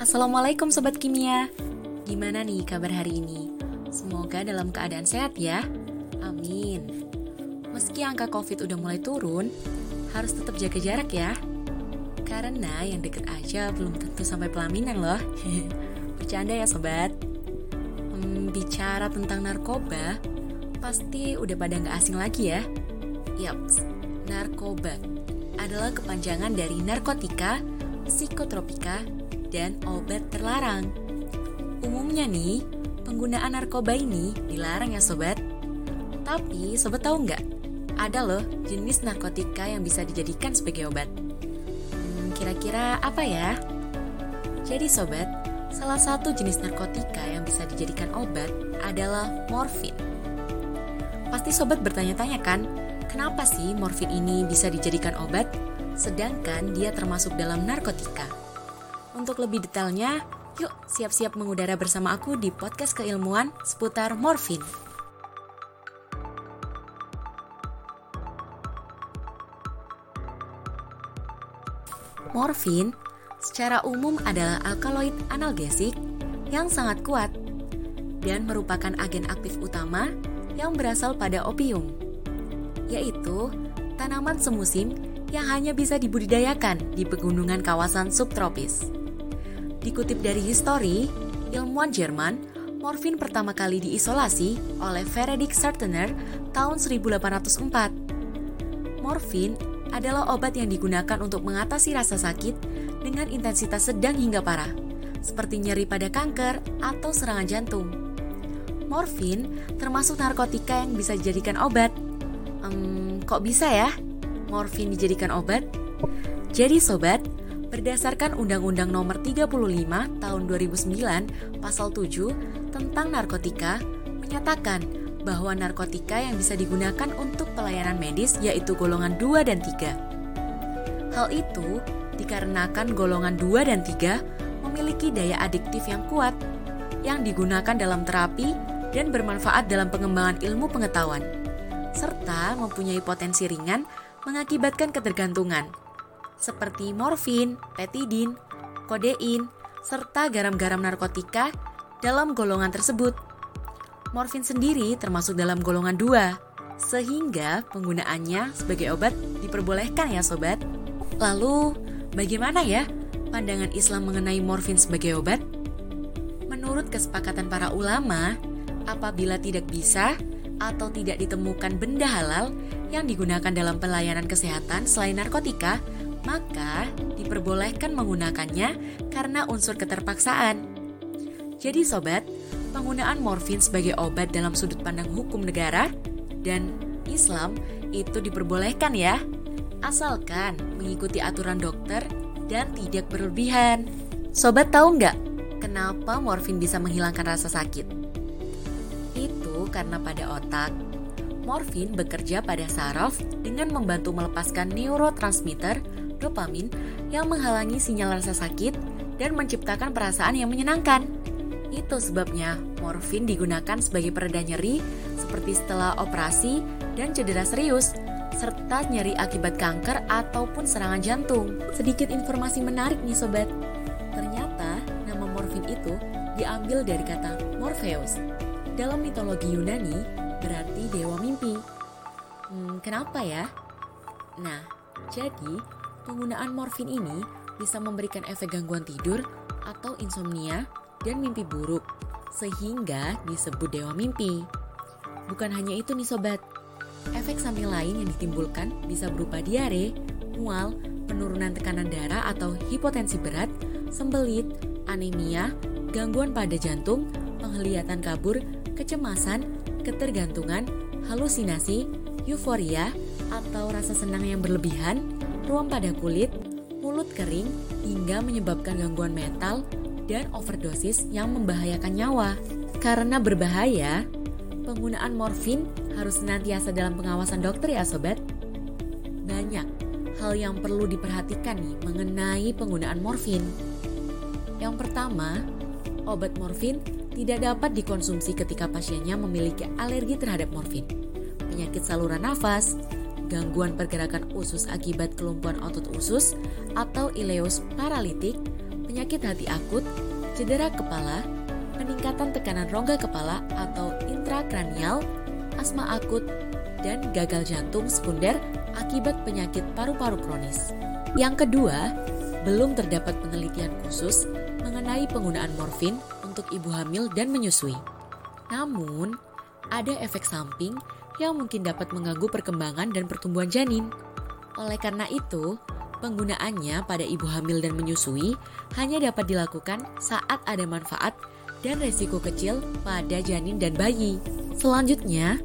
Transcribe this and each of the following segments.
Assalamualaikum Sobat Kimia. Gimana nih kabar hari ini? Semoga dalam keadaan sehat ya. Amin. Meski angka covid udah mulai turun Harus tetap jaga jarak ya. Karena yang deket aja belum tentu sampai pelaminan loh. Bercanda ya sobat. Hmm, Bicara tentang narkoba Pasti udah pada gak asing lagi ya Yaps, narkoba adalah kepanjangan dari narkotika, psikotropika, dan obat terlarang. Umumnya nih, penggunaan narkoba ini dilarang ya sobat. Tapi sobat tahu nggak? Ada loh jenis narkotika yang bisa dijadikan sebagai obat. Hmm, kira-kira apa ya? Jadi sobat, salah satu jenis narkotika yang bisa dijadikan obat adalah morfin. Pasti sobat bertanya-tanya kan, kenapa sih morfin ini bisa dijadikan obat, sedangkan dia termasuk dalam narkotika? Untuk lebih detailnya, yuk siap-siap mengudara bersama aku di podcast keilmuan seputar morfin. Morfin secara umum adalah alkaloid analgesik yang sangat kuat dan merupakan agen aktif utama yang berasal pada opium, yaitu tanaman semusim yang hanya bisa dibudidayakan di pegunungan kawasan subtropis. Dikutip dari histori, ilmuwan Jerman, morfin pertama kali diisolasi oleh Frederick Sartener tahun 1804. Morfin adalah obat yang digunakan untuk mengatasi rasa sakit dengan intensitas sedang hingga parah, seperti nyeri pada kanker atau serangan jantung. Morfin termasuk narkotika yang bisa dijadikan obat. Hmm, kok bisa ya? Morfin dijadikan obat? Jadi sobat, Berdasarkan Undang-Undang Nomor 35 Tahun 2009 Pasal 7 tentang narkotika menyatakan bahwa narkotika yang bisa digunakan untuk pelayanan medis yaitu golongan 2 dan 3. Hal itu dikarenakan golongan 2 dan 3 memiliki daya adiktif yang kuat yang digunakan dalam terapi dan bermanfaat dalam pengembangan ilmu pengetahuan serta mempunyai potensi ringan mengakibatkan ketergantungan seperti morfin, petidin, kodein, serta garam-garam narkotika dalam golongan tersebut. Morfin sendiri termasuk dalam golongan 2, sehingga penggunaannya sebagai obat diperbolehkan ya sobat. Lalu, bagaimana ya pandangan Islam mengenai morfin sebagai obat? Menurut kesepakatan para ulama, apabila tidak bisa atau tidak ditemukan benda halal yang digunakan dalam pelayanan kesehatan selain narkotika, maka diperbolehkan menggunakannya karena unsur keterpaksaan. Jadi sobat, penggunaan morfin sebagai obat dalam sudut pandang hukum negara dan Islam itu diperbolehkan ya, asalkan mengikuti aturan dokter dan tidak berlebihan. Sobat tahu nggak kenapa morfin bisa menghilangkan rasa sakit? Karena pada otak morfin bekerja pada saraf dengan membantu melepaskan neurotransmitter dopamin yang menghalangi sinyal rasa sakit dan menciptakan perasaan yang menyenangkan. Itu sebabnya morfin digunakan sebagai pereda nyeri seperti setelah operasi dan cedera serius, serta nyeri akibat kanker ataupun serangan jantung. Sedikit informasi menarik nih sobat. Ternyata nama morfin itu diambil dari kata Morpheus. Dalam mitologi Yunani berarti dewa mimpi. Hmm, kenapa ya? Nah, jadi Penggunaan morfin ini bisa memberikan efek gangguan tidur atau insomnia dan mimpi buruk, sehingga disebut dewa mimpi. Bukan hanya itu nih sobat, efek samping lain yang ditimbulkan bisa berupa diare, mual, penurunan tekanan darah atau hipotensi berat, sembelit, anemia, gangguan pada jantung, penglihatan kabur, kecemasan, ketergantungan, halusinasi, euforia, atau rasa senang yang berlebihan, ruam pada kulit, mulut kering, hingga menyebabkan gangguan mental dan overdosis yang membahayakan nyawa. Karena berbahaya, penggunaan morfin harus senantiasa dalam pengawasan dokter ya sobat. Banyak hal yang perlu diperhatikan nih mengenai penggunaan morfin. Yang pertama, obat morfin tidak dapat dikonsumsi ketika pasiennya memiliki alergi terhadap morfin, penyakit saluran nafas, gangguan pergerakan usus akibat kelumpuhan otot usus atau ileus paralitik, penyakit hati akut, cedera kepala, peningkatan tekanan rongga kepala atau intrakranial, asma akut, dan gagal jantung sekunder akibat penyakit paru-paru kronis. Yang kedua, belum terdapat penelitian khusus mengenai penggunaan morfin untuk ibu hamil dan menyusui. Namun, ada efek samping yang mungkin dapat mengganggu perkembangan dan pertumbuhan janin. Oleh karena itu, penggunaannya pada ibu hamil dan menyusui hanya dapat dilakukan saat ada manfaat dan resiko kecil pada janin dan bayi. Selanjutnya,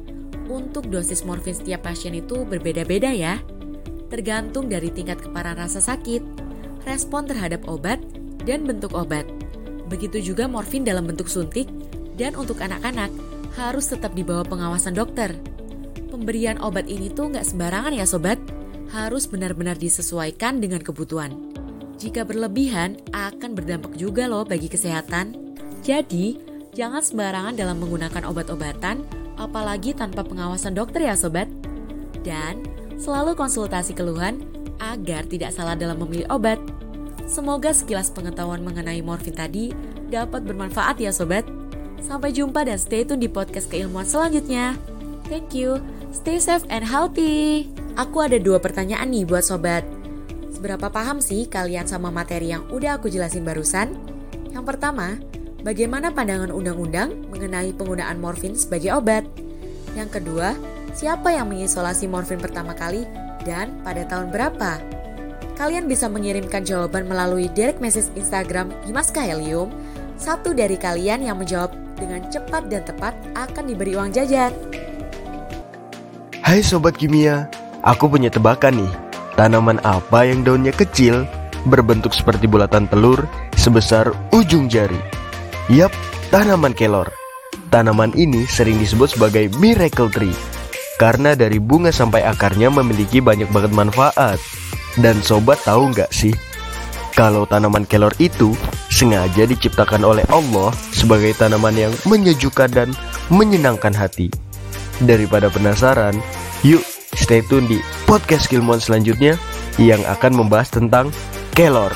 untuk dosis morfin setiap pasien itu berbeda-beda ya. Tergantung dari tingkat keparahan rasa sakit, respon terhadap obat, dan bentuk obat. Begitu juga morfin dalam bentuk suntik dan untuk anak-anak harus tetap di bawah pengawasan dokter. Pemberian obat ini tuh nggak sembarangan ya sobat, harus benar-benar disesuaikan dengan kebutuhan. Jika berlebihan akan berdampak juga loh bagi kesehatan. Jadi, jangan sembarangan dalam menggunakan obat-obatan, apalagi tanpa pengawasan dokter ya sobat. Dan selalu konsultasi keluhan agar tidak salah dalam memilih obat. Semoga sekilas pengetahuan mengenai morfin tadi dapat bermanfaat ya sobat. Sampai jumpa dan stay tune di podcast keilmuan selanjutnya. Thank you, stay safe and healthy. Aku ada dua pertanyaan nih buat sobat. Seberapa paham sih kalian sama materi yang udah aku jelasin barusan? Yang pertama, Bagaimana pandangan undang-undang mengenai penggunaan morfin sebagai obat? Yang kedua, siapa yang mengisolasi morfin pertama kali dan pada tahun berapa? Kalian bisa mengirimkan jawaban melalui direct message Instagram Himaska Helium. Satu dari kalian yang menjawab dengan cepat dan tepat akan diberi uang jajan. Hai Sobat Kimia, aku punya tebakan nih. Tanaman apa yang daunnya kecil, berbentuk seperti bulatan telur, sebesar ujung jari? Yap, tanaman kelor. Tanaman ini sering disebut sebagai miracle tree karena dari bunga sampai akarnya memiliki banyak banget manfaat. Dan sobat tahu nggak sih, kalau tanaman kelor itu sengaja diciptakan oleh Allah sebagai tanaman yang menyejukkan dan menyenangkan hati. Daripada penasaran, yuk stay tune di podcast Kilmon selanjutnya yang akan membahas tentang kelor.